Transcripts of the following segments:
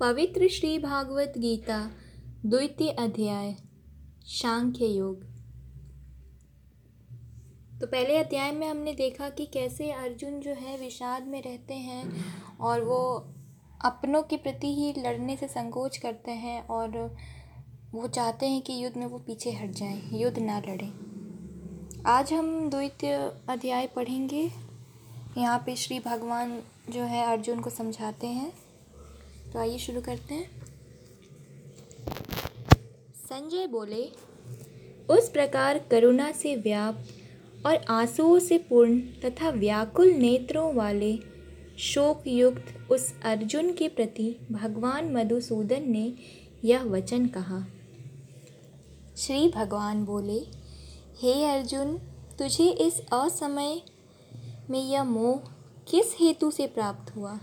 पवित्र श्री भागवत गीता, द्वितीय अध्याय, सांख्य योग। तो पहले अध्याय में हमने देखा कि कैसे अर्जुन जो है विषाद में रहते हैं और वो अपनों के प्रति ही लड़ने से संकोच करते हैं और वो चाहते हैं कि युद्ध में वो पीछे हट जाएँ, युद्ध ना लड़ें। आज हम द्वितीय अध्याय पढ़ेंगे। यहाँ पे श्री भगवान जो है अर्जुन को समझाते हैं। तो आइए शुरू करते हैं। संजय बोले, उस प्रकार करुणा से व्याप्त और आंसुओं से पूर्ण तथा व्याकुल नेत्रों वाले शोक युक्त उस अर्जुन के प्रति भगवान मधुसूदन ने यह वचन कहा। श्री भगवान बोले, हे अर्जुन, तुझे इस असमय में यह मोह किस हेतु से प्राप्त हुआ?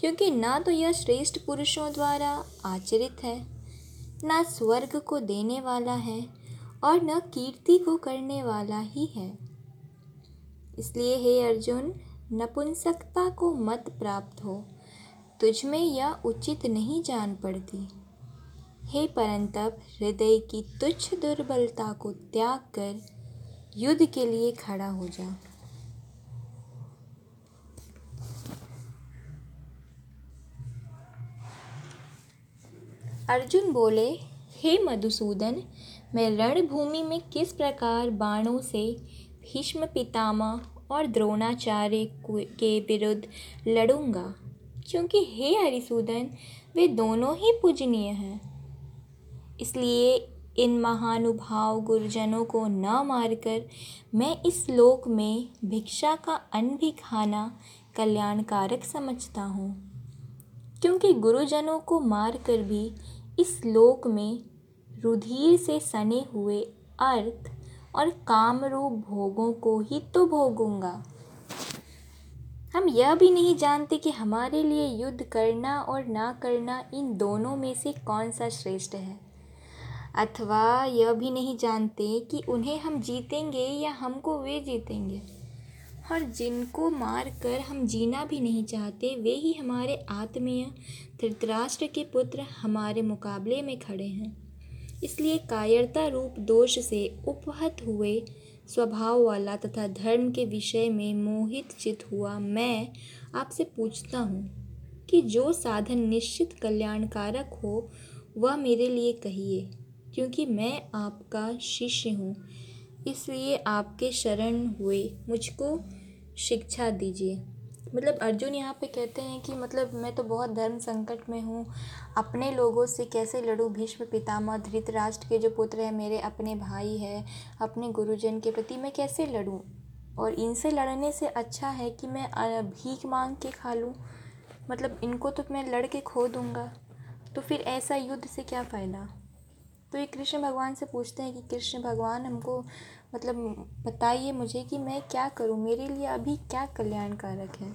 क्योंकि ना तो यह श्रेष्ठ पुरुषों द्वारा आचरित है, न स्वर्ग को देने वाला है और न कीर्ति को करने वाला ही है। इसलिए हे अर्जुन, नपुंसकता को मत प्राप्त हो, तुझ में यह उचित नहीं जान पड़ती। हे परंतप, हृदय की तुच्छ दुर्बलता को त्याग कर युद्ध के लिए खड़ा हो जा। अर्जुन बोले, हे मधुसूदन, मैं रणभूमि में किस प्रकार बाणों से भीष्म पितामह और द्रोणाचार्य के विरुद्ध लड़ूँगा? क्योंकि हे हरिसूदन, वे दोनों ही पूजनीय हैं। इसलिए इन महानुभाव गुरुजनों को न मारकर मैं इस लोक में भिक्षा का अन्न भी खाना कल्याणकारक समझता हूँ। क्योंकि गुरुजनों को मारकर भी इस लोक में रुधिर से सने हुए अर्थ और कामरूप भोगों को ही तो भोगूँगा। हम यह भी नहीं जानते कि हमारे लिए युद्ध करना और ना करना इन दोनों में से कौन सा श्रेष्ठ है। अथवा यह भी नहीं जानते कि उन्हें हम जीतेंगे या हमको वे जीतेंगे। और जिनको मार कर हम जीना भी नहीं चाहते, वे ही हमारे आत्मीय धृतराष्ट्र के पुत्र हमारे मुकाबले में खड़े हैं। इसलिए कायरता रूप दोष से उपहत हुए स्वभाव वाला तथा धर्म के विषय में मोहित चित हुआ मैं आपसे पूछता हूँ कि जो साधन निश्चित कल्याणकारक हो, वह मेरे लिए कहिए, क्योंकि मैं आपका शिष्य हूँ। इसलिए आपके शरण हुए। मुझको शिक्षा दीजिए। मतलब अर्जुन यहाँ पे कहते हैं कि मतलब मैं तो बहुत धर्म संकट में हूँ। अपने लोगों से कैसे लड़ूँ? भीष्म पितामह धृतराष्ट्र के जो पुत्र हैं, मेरे अपने भाई है, अपने गुरुजन के प्रति मैं कैसे लड़ूँ? और इनसे लड़ने से अच्छा है कि मैं भीख मांग के खा लूँ। मतलब इनको तो मैं लड़ के खो दूँगा। तो फिर ऐसा युद्ध से क्या फ़ायदा? तो ये कृष्ण भगवान से पूछते हैं कि कृष्ण भगवान हमको मतलब बताइए मुझे कि मैं क्या करूँ? मेरे लिए अभी क्या कल्याणकारक है?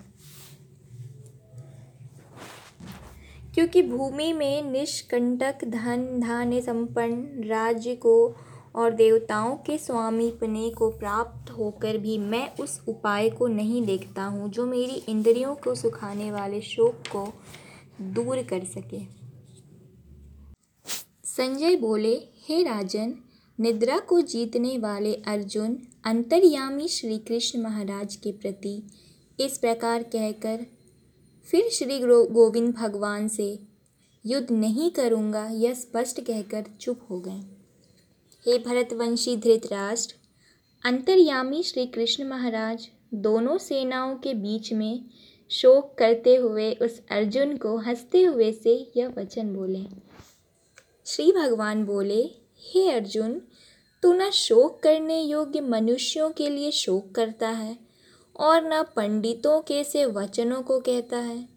क्योंकि भूमि में निष्कंटक धन, धान्य संपन्न राज्य को और देवताओं के स्वामीपने को प्राप्त होकर भी मैं उस उपाय को नहीं देखता हूँ जो मेरी इंद्रियों को सुखाने वाले शोक को दूर कर सके। संजय बोले, हे राजन निद्रा को जीतने वाले अर्जुन अंतर्यामी श्री कृष्ण महाराज के प्रति इस प्रकार कहकर फिर श्री गोविंद भगवान से, युद्ध नहीं करूँगा, यह स्पष्ट कहकर चुप हो गए। हे भरतवंशी धृतराष्ट्र, अंतर्यामी श्री कृष्ण महाराज दोनों सेनाओं के बीच में शोक करते हुए उस अर्जुन को हँसते हुए से यह वचन बोले। श्री भगवान बोले हे अर्जुन, तू न शोक करने योग्य मनुष्यों के लिए शोक करता है और न पंडितों के से वचनों को कहता है।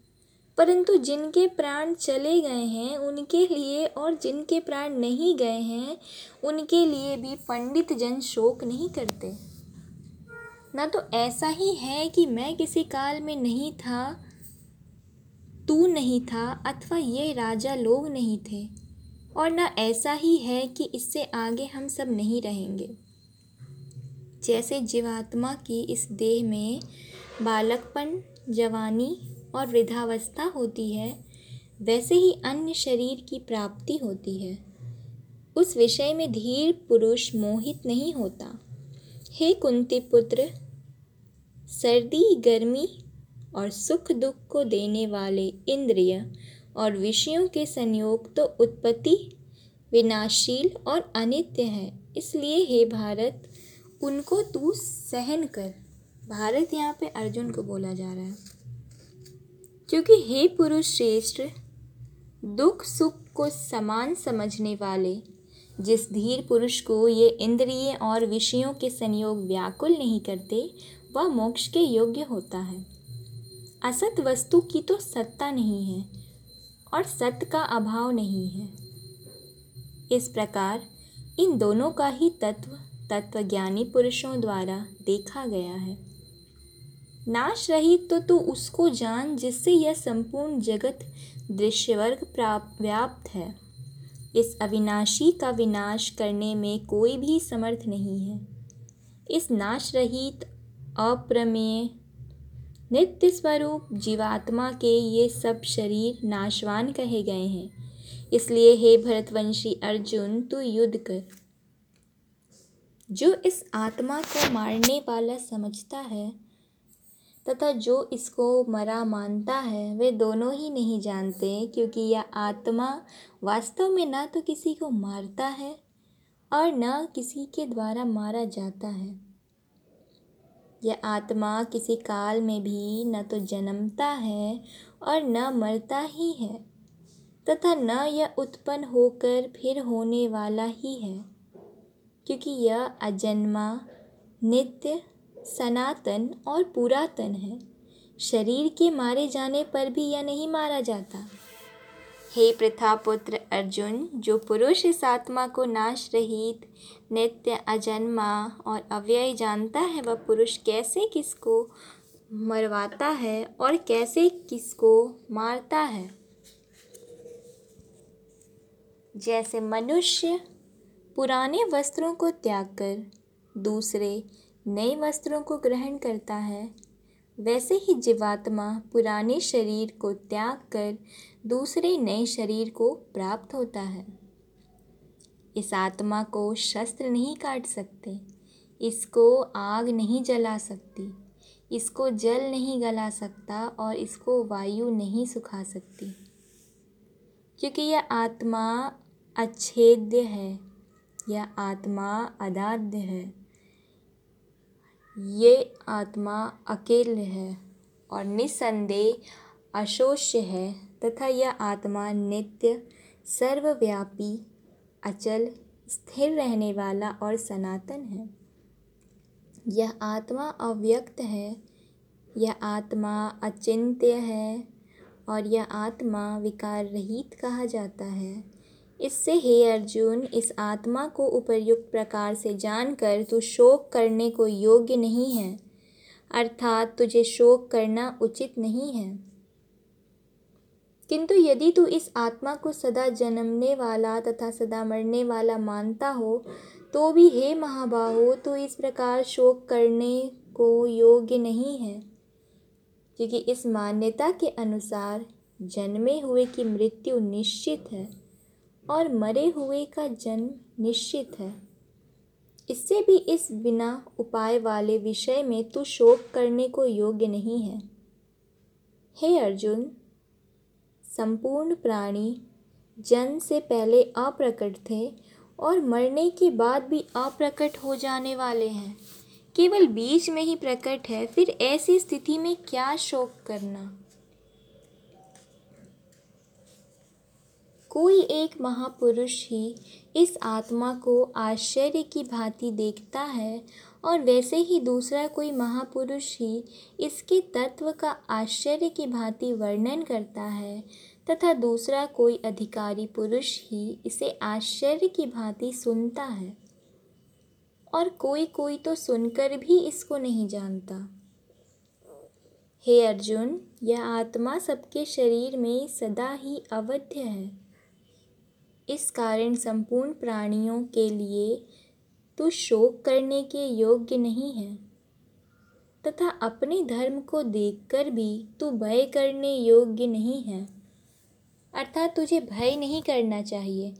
परंतु जिनके प्राण चले गए हैं, उनके लिए और जिनके प्राण नहीं गए हैं, उनके लिए भी पंडित जन शोक नहीं करते। न तो ऐसा ही है कि मैं किसी काल में नहीं था, तू नहीं था, अथवा ये राजा लोग नहीं थे। और न ऐसा ही है कि इससे आगे हम सब नहीं रहेंगे। जैसे जीवात्मा की इस देह में बालकपन, जवानी और वृद्धावस्था होती है, वैसे ही अन्य शरीर की प्राप्ति होती है। उस विषय में धीर पुरुष मोहित नहीं होता। हे कुंती पुत्र, सर्दी, गर्मी और सुख दुख को देने वाले इंद्रिय और विषयों के संयोग तो उत्पत्ति विनाशील और अनित्य है। इसलिए हे भारत, उनको तू सहन कर। भारत यहाँ पे अर्जुन को बोला जा रहा है। क्योंकि हे पुरुष श्रेष्ठ, दुख सुख को समान समझने वाले, जिस धीर पुरुष को ये इंद्रिय और विषयों के संयोग व्याकुल नहीं करते, वह मोक्ष के योग्य होता है। असत वस्तु की तो सत्ता नहीं है। और सत्य का अभाव नहीं है। इस प्रकार इन दोनों का ही तत्व तत्वज्ञानी पुरुषों द्वारा देखा गया है। नाश रहित तो तू उसको जान जिससे यह संपूर्ण जगत दृश्यवर्ग प्राप्त व्याप्त है। इस अविनाशी का विनाश करने में कोई भी समर्थ नहीं है। इस नाश रहित अप्रमेय नित्य स्वरूप जीवात्मा के ये सब शरीर नाशवान कहे गए हैं। इसलिए हे भरतवंशी अर्जुन, तू युद्ध कर। जो इस आत्मा को मारने वाला समझता है तथा जो इसको मरा मानता है, वे दोनों ही नहीं जानते क्योंकि यह आत्मा वास्तव में न तो किसी को मारता है और न किसी के द्वारा मारा जाता है। यह आत्मा किसी काल में भी न तो जन्मता है और न मरता ही है, तथा न यह उत्पन्न होकर फिर होने वाला ही है, क्योंकि यह अजन्मा, नित्य, सनातन और पुरातन है। शरीर के मारे जाने पर भी यह नहीं मारा जाता। हे पुत्र अर्जुन, जो पुरुष इस आत्मा को नाश रहित नित्य अजन्मा और अव्यय जानता है वह पुरुष कैसे किसको मरवाता है और कैसे किसको मारता है। जैसे मनुष्य पुराने वस्त्रों को त्याग कर दूसरे नए वस्त्रों को ग्रहण करता है, वैसे ही जीवात्मा पुराने शरीर को त्याग कर दूसरे नए शरीर को प्राप्त होता है। इस आत्मा को शस्त्र नहीं काट सकते, इसको आग नहीं जला सकती, इसको जल नहीं गला सकता और इसको वायु नहीं सुखा सकती। क्योंकि यह आत्मा अच्छेद्य है, यह आत्मा अदाद्य है, ये आत्मा अकेले है और निसंदेह अशोष्य है तथा यह आत्मा नित्य सर्वव्यापी अचल, स्थिर रहने वाला और सनातन है। यह आत्मा अव्यक्त है, यह आत्मा अचिंत्य है और यह आत्मा विकार रहित कहा जाता है। इससे हे अर्जुन, इस आत्मा को उपयुक्त प्रकार से जानकर तू शोक करने को योग्य नहीं है, अर्थात तुझे शोक करना उचित नहीं है। किंतु यदि तू इस आत्मा को सदा जन्मने वाला तथा सदा मरने वाला मानता हो तो भी हे महाबाहो, तू इस प्रकार शोक करने को योग्य नहीं है। क्योंकि इस मान्यता के अनुसार जन्मे हुए की मृत्यु निश्चित है और मरे हुए का जन्म निश्चित है। इससे भी इस बिना उपाय वाले विषय में तू शोक करने को योग्य नहीं है। हे अर्जुन संपूर्ण प्राणी जन्म से पहले अप्रकट थे और मरने के बाद भी अप्रकट हो जाने वाले हैं। केवल बीच में ही प्रकट है, फिर ऐसी स्थिति में क्या शोक करना? कोई एक महापुरुष ही इस आत्मा को आश्चर्य की भांति देखता है और वैसे ही दूसरा कोई महापुरुष ही इसके तत्व का आश्चर्य की भांति वर्णन करता है तथा दूसरा कोई अधिकारी पुरुष ही इसे आश्चर्य की भांति सुनता है। और कोई कोई तो सुनकर भी इसको नहीं जानता। हे अर्जुन, यह आत्मा सबके शरीर में सदा ही अवध्य है। इस कारण संपूर्ण प्राणियों के लिए तू शोक करने के योग्य नहीं है। तथा अपने धर्म को देखकर भी तू भय करने योग्य नहीं है। अर्थात तुझे भय नहीं करना चाहिए,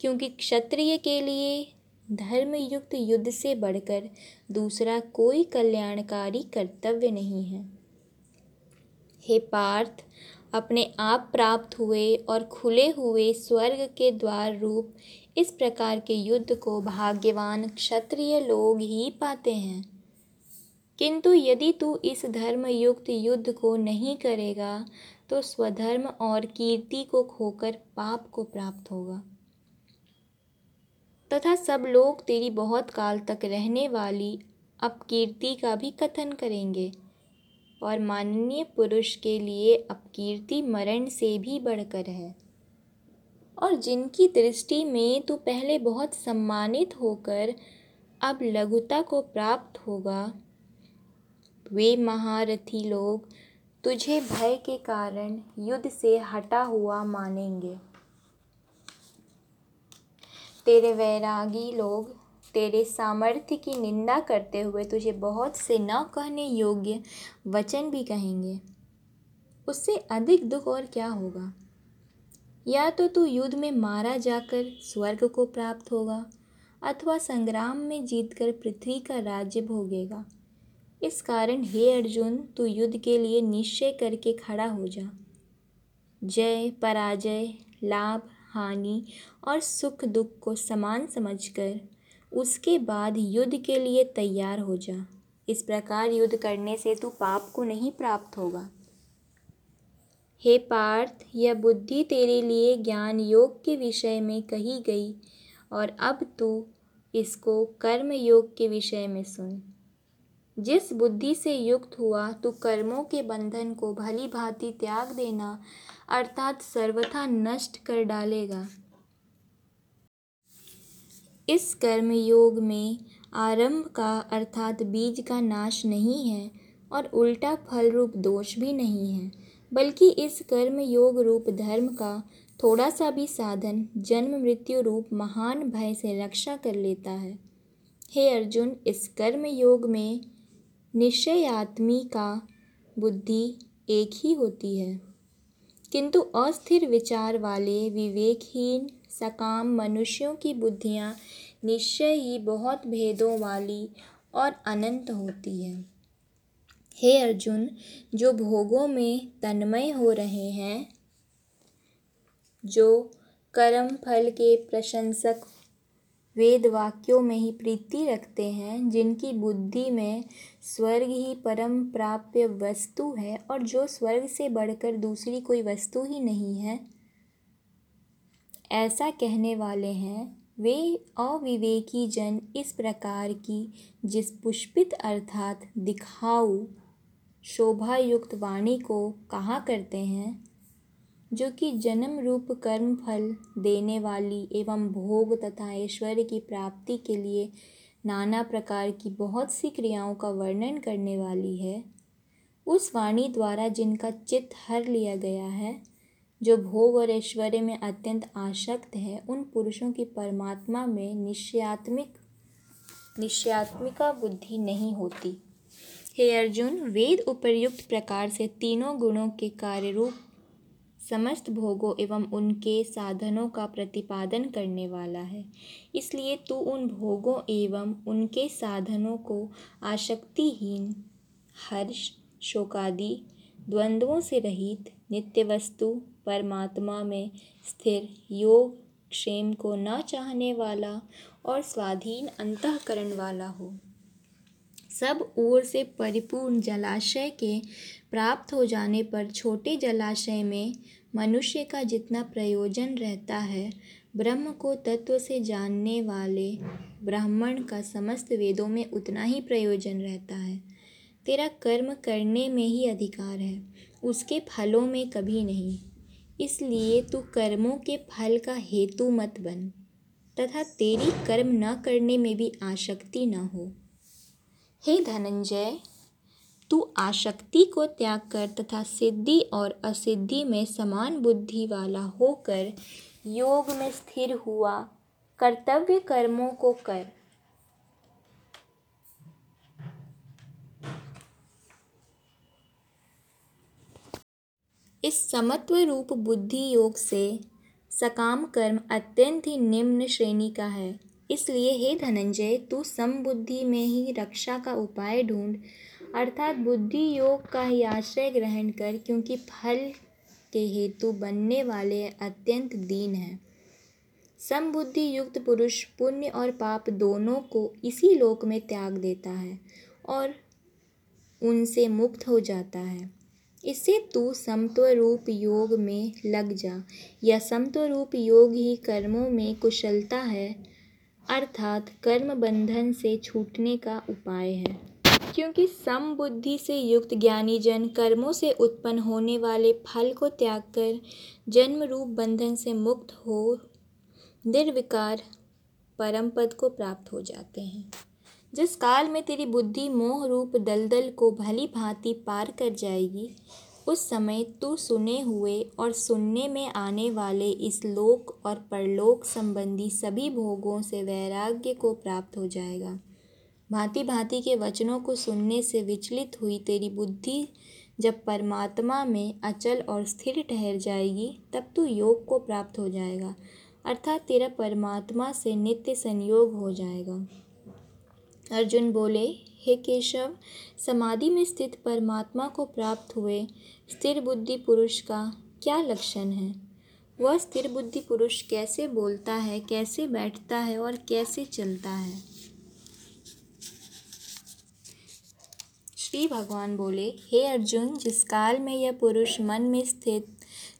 क्योंकि क्षत्रिय के लिए धर्मयुक्त युद्ध से बढ़कर दूसरा कोई कल्याणकारी कर्तव्य नहीं है। हे पार्थ, अपने आप प्राप्त हुए और खुले हुए स्वर्ग के द्वार रूप इस प्रकार के युद्ध को भाग्यवान क्षत्रिय लोग ही पाते हैं। किंतु यदि तू इस धर्मयुक्त युद्ध को नहीं करेगा तो स्वधर्म और कीर्ति को खोकर पाप को प्राप्त होगा। तथा सब लोग तेरी बहुत काल तक रहने वाली अपकीर्ति का भी कथन करेंगे। और माननीय पुरुष के लिए अपकीर्ति मरण से भी बढ़कर है। और जिनकी दृष्टि में तू पहले बहुत सम्मानित होकर अब लघुता को प्राप्त होगा वे महारथी लोग तुझे भय के कारण युद्ध से हटा हुआ मानेंगे। तेरे वैरागी लोग तेरे सामर्थ्य की निंदा करते हुए तुझे बहुत से न कहने योग्य वचन भी कहेंगे। उससे अधिक दुख और क्या होगा? या तो तू युद्ध में मारा जाकर स्वर्ग को प्राप्त होगा अथवा संग्राम में जीतकर पृथ्वी का राज्य भोगेगा। इस कारण हे अर्जुन, तू युद्ध के लिए निश्चय करके खड़ा हो जा। जय, पराजय, लाभ, हानि और सुख दुख को समान समझकर उसके बाद युद्ध के लिए तैयार हो जा। इस प्रकार युद्ध करने से तू पाप को नहीं प्राप्त होगा। हे पार्थ, यह बुद्धि तेरे लिए ज्ञान योग के विषय में कही गई और अब तू इसको कर्म योग के विषय में सुन। जिस बुद्धि से युक्त हुआ, तू कर्मों के बंधन को भली भांति त्याग देना, अर्थात सर्वथा नष्ट कर डालेगा। इस कर्म योग में आरंभ का अर्थात बीज का नाश नहीं है और उल्टा फल रूप दोष भी नहीं है, बल्कि इस कर्म योग रूप धर्म का थोड़ा सा भी साधन जन्म मृत्यु रूप महान भय से रक्षा कर लेता है। हे अर्जुन, इस कर्म योग में निश्चयात्मी का बुद्धि एक ही होती है। किंतु अस्थिर विचार वाले, विवेकहीन, सकाम मनुष्यों की बुद्धियाँ निश्चय ही बहुत भेदों वाली और अनंत होती है। हे अर्जुन, जो भोगों में तन्मय हो रहे हैं, जो कर्म फल के प्रशंसक वेद वाक्यों में ही प्रीति रखते हैं, जिनकी बुद्धि में स्वर्ग ही परम प्राप्य वस्तु है और जो स्वर्ग से बढ़कर दूसरी कोई वस्तु ही नहीं है। ऐसा कहने वाले हैं, वे अविवेकी जन इस प्रकार की जिस पुष्पित अर्थात दिखाऊ, शोभायुक्त वाणी को कहा करते हैं? जो कि जन्म रूप कर्म फल देने वाली एवं भोग तथा ऐश्वर्य की प्राप्ति के लिए नाना प्रकार की बहुत सी क्रियाओं का वर्णन करने वाली है। उस वाणी द्वारा जिनका चित्त हर लिया गया है, जो भोग और ऐश्वर्य में अत्यंत आसक्त है, उन पुरुषों की परमात्मा में निश्चयात्मिक, निश्चयात्मिका बुद्धि नहीं होती। हे अर्जुन, वेद उपर्युक्त प्रकार से तीनों गुणों के कार्य रूप समस्त भोगों एवं उनके साधनों का प्रतिपादन करने वाला है। इसलिए तू उन भोगों एवं उनके साधनों को आशक्तिहीन, हर्ष, शोकादि, द्वंद्वों से रहित नित्य वस्तु परमात्मा में स्थिर, योग, क्षेम को न चाहने वाला और स्वाधीन अंतकरण वाला हो। सब ओर से परिपूर्ण जलाशय के प्राप्त हो जाने पर छोटे जलाशय में मनुष्य का जितना प्रयोजन रहता है, ब्रह्म को तत्व से जानने वाले ब्राह्मण का समस्त वेदों में उतना ही प्रयोजन रहता है। तेरा कर्म करने में ही अधिकार है, उसके फलों में कभी नहीं। इसलिए तू कर्मों के फल का हेतु मत बन, तथा तेरी कर्म न करने में भी आसक्ति न हो। हे धनंजय तू आसक्ति को त्याग कर तथा सिद्धि और असिद्धि में समान बुद्धि वाला होकर योग में स्थिर हुआ। कर्तव्य कर्मों को कर। इस समत्व रूप बुद्धि योग से सकाम कर्म अत्यंत ही निम्न श्रेणी का है। इसलिए हे धनंजय, तू समबुद्धि में ही रक्षा का उपाय ढूंढ। अर्थात बुद्धि योग का ही आश्रय ग्रहण कर, क्योंकि फल के हेतु बनने वाले अत्यंत दीन हैं। समबुद्धि युक्त पुरुष पुण्य और पाप दोनों को इसी लोक में त्याग देता है और उनसे मुक्त हो जाता है। इससे तू समत्व रूप योग में लग जा। या समत्व रूप योग ही कर्मों में कुशलता है, अर्थात कर्म बंधन से छूटने का उपाय है। क्योंकि सम बुद्धि से युक्त ज्ञानी जन कर्मों से उत्पन्न होने वाले फल को त्याग कर जन्म रूप बंधन से मुक्त हो निर्विकार परम पद को प्राप्त हो जाते हैं। जिस काल में तेरी बुद्धि मोह रूप दलदल को भली भांति पार कर जाएगी, उस समय तू सुने हुए और सुनने में आने वाले इस लोक और परलोक संबंधी सभी भोगों से वैराग्य को प्राप्त हो जाएगा। भांति भांति के वचनों को सुनने से विचलित हुई तेरी बुद्धि। जब परमात्मा में अचल और स्थिर ठहर जाएगी, तब तू योग को प्राप्त हो जाएगा, अर्थात तेरा परमात्मा से नित्य संयोग हो जाएगा। अर्जुन बोले, हे केशव, समाधि में स्थित परमात्मा को प्राप्त हुए स्थिर बुद्धि पुरुष का क्या लक्षण है? वह स्थिर बुद्धि पुरुष कैसे बोलता है, कैसे बैठता है और कैसे चलता है? श्री भगवान बोले, हे अर्जुन, जिस काल में यह पुरुष मन में स्थित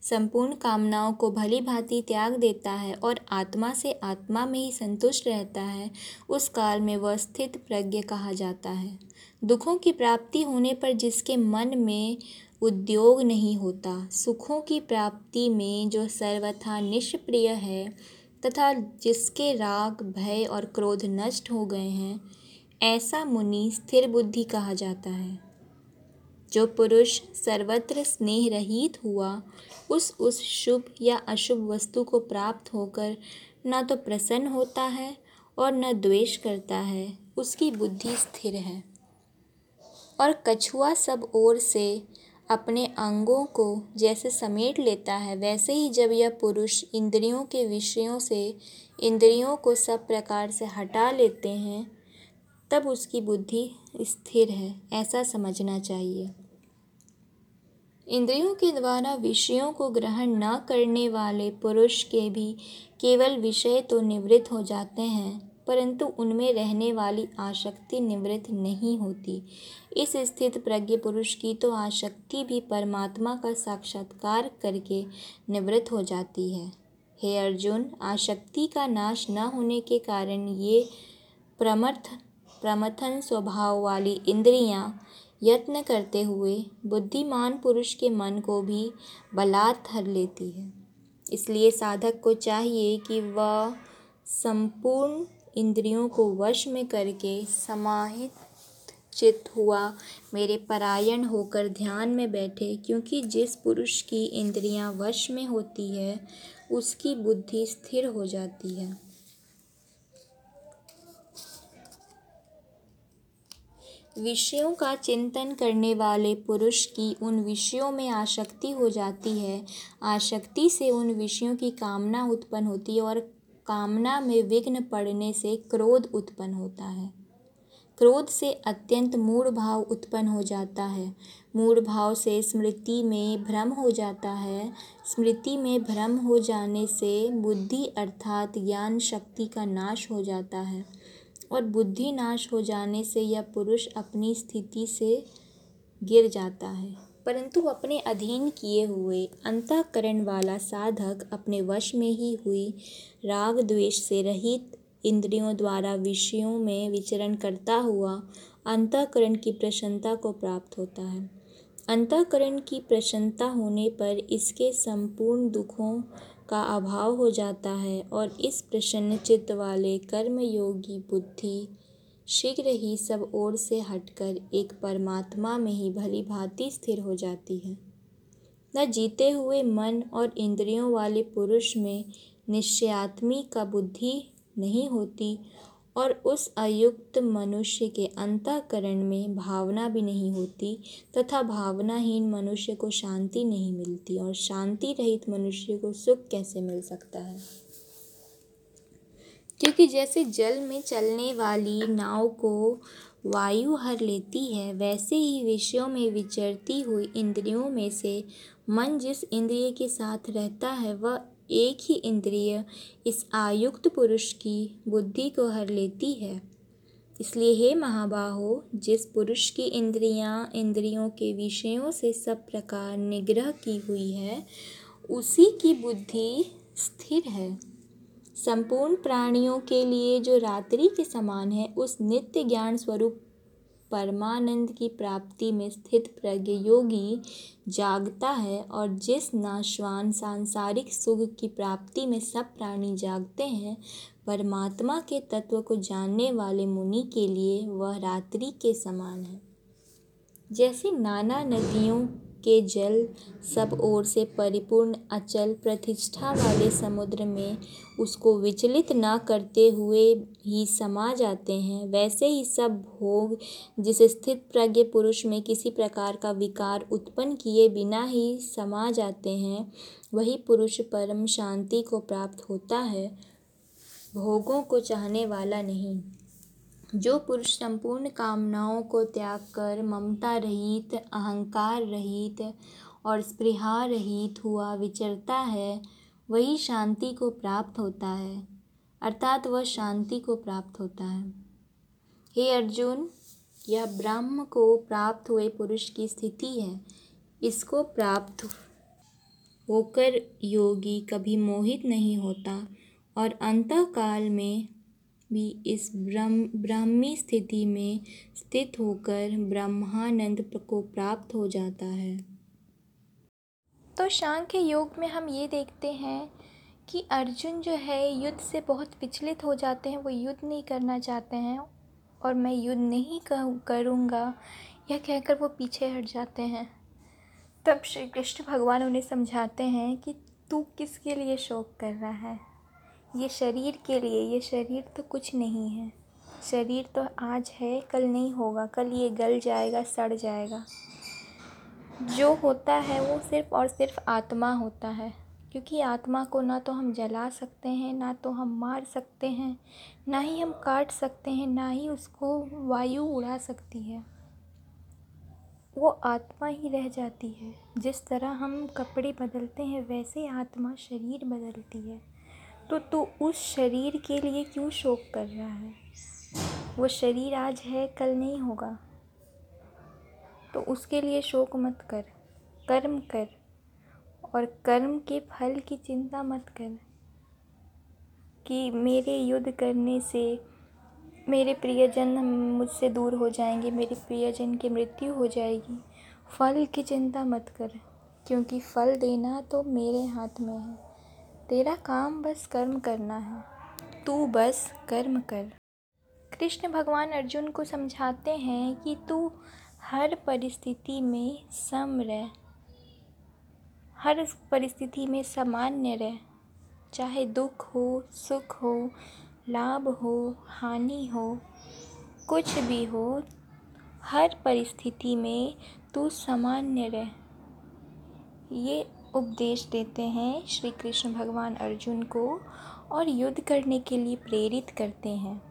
संपूर्ण कामनाओं को भली भांति त्याग देता है और आत्मा से आत्मा में ही संतुष्ट रहता है, उस काल में वह स्थित प्रज्ञ कहा जाता है। दुखों की प्राप्ति होने पर जिसके मन में उद्योग नहीं होता, सुखों की प्राप्ति में जो सर्वथा निष्प्रिय है तथा जिसके राग, भय और क्रोध नष्ट हो गए हैं ऐसा मुनि स्थिर बुद्धि कहा जाता है। जो पुरुष सर्वत्र स्नेह रहित हुआ, उस उस शुभ या अशुभ वस्तु को प्राप्त होकर न तो प्रसन्न होता है और न द्वेष करता है, उसकी बुद्धि स्थिर है। और कछुआ सब ओर से अपने अंगों को जैसे समेट लेता है, वैसे ही जब यह पुरुष इंद्रियों के विषयों से, इंद्रियों को सब प्रकार से हटा लेते हैं तब उसकी बुद्धि स्थिर है, ऐसा समझना चाहिए। इंद्रियों के द्वारा विषयों को ग्रहण न करने वाले पुरुष के भी केवल विषय तो निवृत्त हो जाते हैं, परंतु उनमें रहने वाली आसक्ति निवृत्त नहीं होती। इस स्थित प्रज्ञ पुरुष की तो आसक्ति भी परमात्मा का साक्षात्कार करके निवृत्त हो जाती है। हे अर्जुन आसक्ति का नाश न होने के कारण ये प्रमर्थ प्रमथन स्वभाव वाली इंद्रियाँ यत्न करते हुए बुद्धिमान पुरुष के मन को भी बलात् धर लेती है। इसलिए साधक को चाहिए कि वह संपूर्ण इंद्रियों को वश में करके समाहित चित हुआ, मेरे परायण होकर ध्यान में बैठे, क्योंकि जिस पुरुष की इंद्रियाँ वश में होती है, उसकी बुद्धि स्थिर हो जाती है। विषयों का चिंतन करने वाले पुरुष की उन विषयों में आसक्ति हो जाती है। आसक्ति से उन विषयों की कामना उत्पन्न होती है और कामना में विघ्न पड़ने से क्रोध उत्पन्न होता है। क्रोध से अत्यंत मूढ़ भाव उत्पन्न हो जाता है। मूढ़ भाव से स्मृति में भ्रम हो जाता है। स्मृति में भ्रम हो जाने से बुद्धि अर्थात ज्ञान शक्ति का नाश हो जाता है। और बुद्धि नाश हो जाने से यह पुरुष अपनी स्थिति से गिर जाता है। परंतु अपने अधीन किए हुए अंतःकरण वाला साधक अपने वश में ही हुई राग द्वेष से रहित इंद्रियों द्वारा विषयों में विचरण करता हुआ अंतःकरण की प्रसन्नता को प्राप्त होता है। अंतःकरण की प्रसन्नता होने पर इसके संपूर्ण दुखों का अभाव हो जाता है और इस प्रसन्न चित्त वाले कर्मयोगी बुद्धि शीघ्र ही सब ओर से हटकर एक परमात्मा में ही भली भांति स्थिर हो जाती है। न जीते हुए मन और इंद्रियों वाले पुरुष में निश्चयात्मी का बुद्धि नहीं होती और उस अयुक्त मनुष्य के अंतःकरण में भावना भी नहीं होती तथा भावनाहीन मनुष्य को शांति नहीं मिलती और शांति रहित मनुष्य को सुख कैसे मिल सकता है? क्योंकि जैसे जल में चलने वाली नाव को वायु हर लेती है, वैसे ही विषयों में विचरती हुई इंद्रियों में से मन जिस इंद्रिय के साथ रहता है, वह एक ही इंद्रिय इस आयुक्त पुरुष की बुद्धि को हर लेती है। इसलिए हे महाबाहो, जिस पुरुष की इंद्रियाँ इंद्रियों के विषयों से सब प्रकार निग्रह की हुई है, उसी की बुद्धि स्थिर है। संपूर्ण प्राणियों के लिए जो रात्रि के समान है, उस नित्य ज्ञान स्वरूप परमानंद की प्राप्ति में स्थित प्रज्ञ योगी जागता है और जिस नाशवान सांसारिक सुख की प्राप्ति में सब प्राणी जागते हैं, परमात्मा के तत्व को जानने वाले मुनि के लिए वह रात्रि के समान है। जैसे नाना नदियों के जल सब ओर से परिपूर्ण अचल प्रतिष्ठा वाले समुद्र में उसको विचलित न करते हुए ही समा जाते हैं। वैसे ही सब भोग जिस स्थित प्रज्ञ पुरुष में किसी प्रकार का विकार उत्पन्न किए बिना ही समा जाते हैं, वही पुरुष परम शांति को प्राप्त होता है। भोगों को चाहने वाला नहीं। जो पुरुष संपूर्ण कामनाओं को त्याग कर ममता रहित, अहंकार रहित और स्पृहा रहित हुआ विचरता है, वही शांति को प्राप्त होता है। अर्थात वह शांति को प्राप्त होता है। हे अर्जुन, यह ब्रह्म को प्राप्त हुए पुरुष की स्थिति है। इसको प्राप्त होकर योगी कभी मोहित नहीं होता और अंतकाल में भी इस ब्रह्म, ब्राह्मी स्थिति में स्थित होकर ब्रह्मानंद को प्राप्त हो जाता है। तो सांख्य योग में हम ये देखते हैं कि अर्जुन जो है, युद्ध से बहुत विचलित हो जाते हैं, वो युद्ध नहीं करना चाहते हैं और मैं युद्ध नहीं करूँगा, यह कहकर वो पीछे हट जाते हैं। तब श्री कृष्ण भगवान उन्हें समझाते हैं कि तू किसके लिए शोक कर रहा है? ये शरीर के लिए, ये शरीर तो कुछ नहीं है। शरीर तो आज है, कल नहीं होगा। कल ये गल जाएगा, सड़ जाएगा। जो होता है वो सिर्फ़ और सिर्फ़ आत्मा होता है। क्योंकि आत्मा को ना तो हम जला सकते हैं, ना तो हम मार सकते हैं, ना ही हम काट सकते हैं, ना ही उसको वायु उड़ा सकती है। वो आत्मा ही रह जाती है। जिस तरह हम कपड़े बदलते हैं, वैसे आत्मा शरीर बदलती है। तो तू उस शरीर के लिए क्यों शोक कर रहा है? वो शरीर आज है, कल नहीं होगा। तो उसके लिए शोक मत कर, कर्म कर और कर्म के फल की चिंता मत कर कि मेरे युद्ध करने से मेरे प्रियजन मुझसे दूर हो जाएँगे, मेरे प्रियजन की मृत्यु हो जाएगी। फल की चिंता मत कर, क्योंकि फल देना तो मेरे हाथ में है। तेरा काम बस कर्म करना है, तू बस कर्म कर। कृष्ण भगवान अर्जुन को समझाते हैं कि तू हर परिस्थिति में सम रह, हर परिस्थिति में सामान्य रह, चाहे दुख हो, सुख हो, लाभ हो, हानि हो, कुछ भी हो, हर परिस्थिति में तू सामान्य रह। ये उपदेश देते हैं, श्री कृष्ण भगवान अर्जुन को और युद्ध करने के लिए प्रेरित करते हैं।